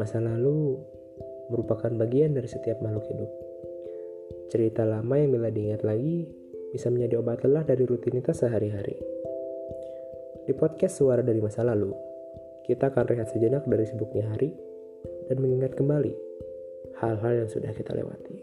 Masa lalu merupakan bagian dari setiap makhluk hidup. Cerita lama yang bila diingat lagi bisa menjadi obat lelah dari rutinitas sehari-hari. Di podcast Suara dari Masa Lalu, kita akan rehat sejenak dari sibuknya hari dan mengingat kembali hal-hal yang sudah kita lewati.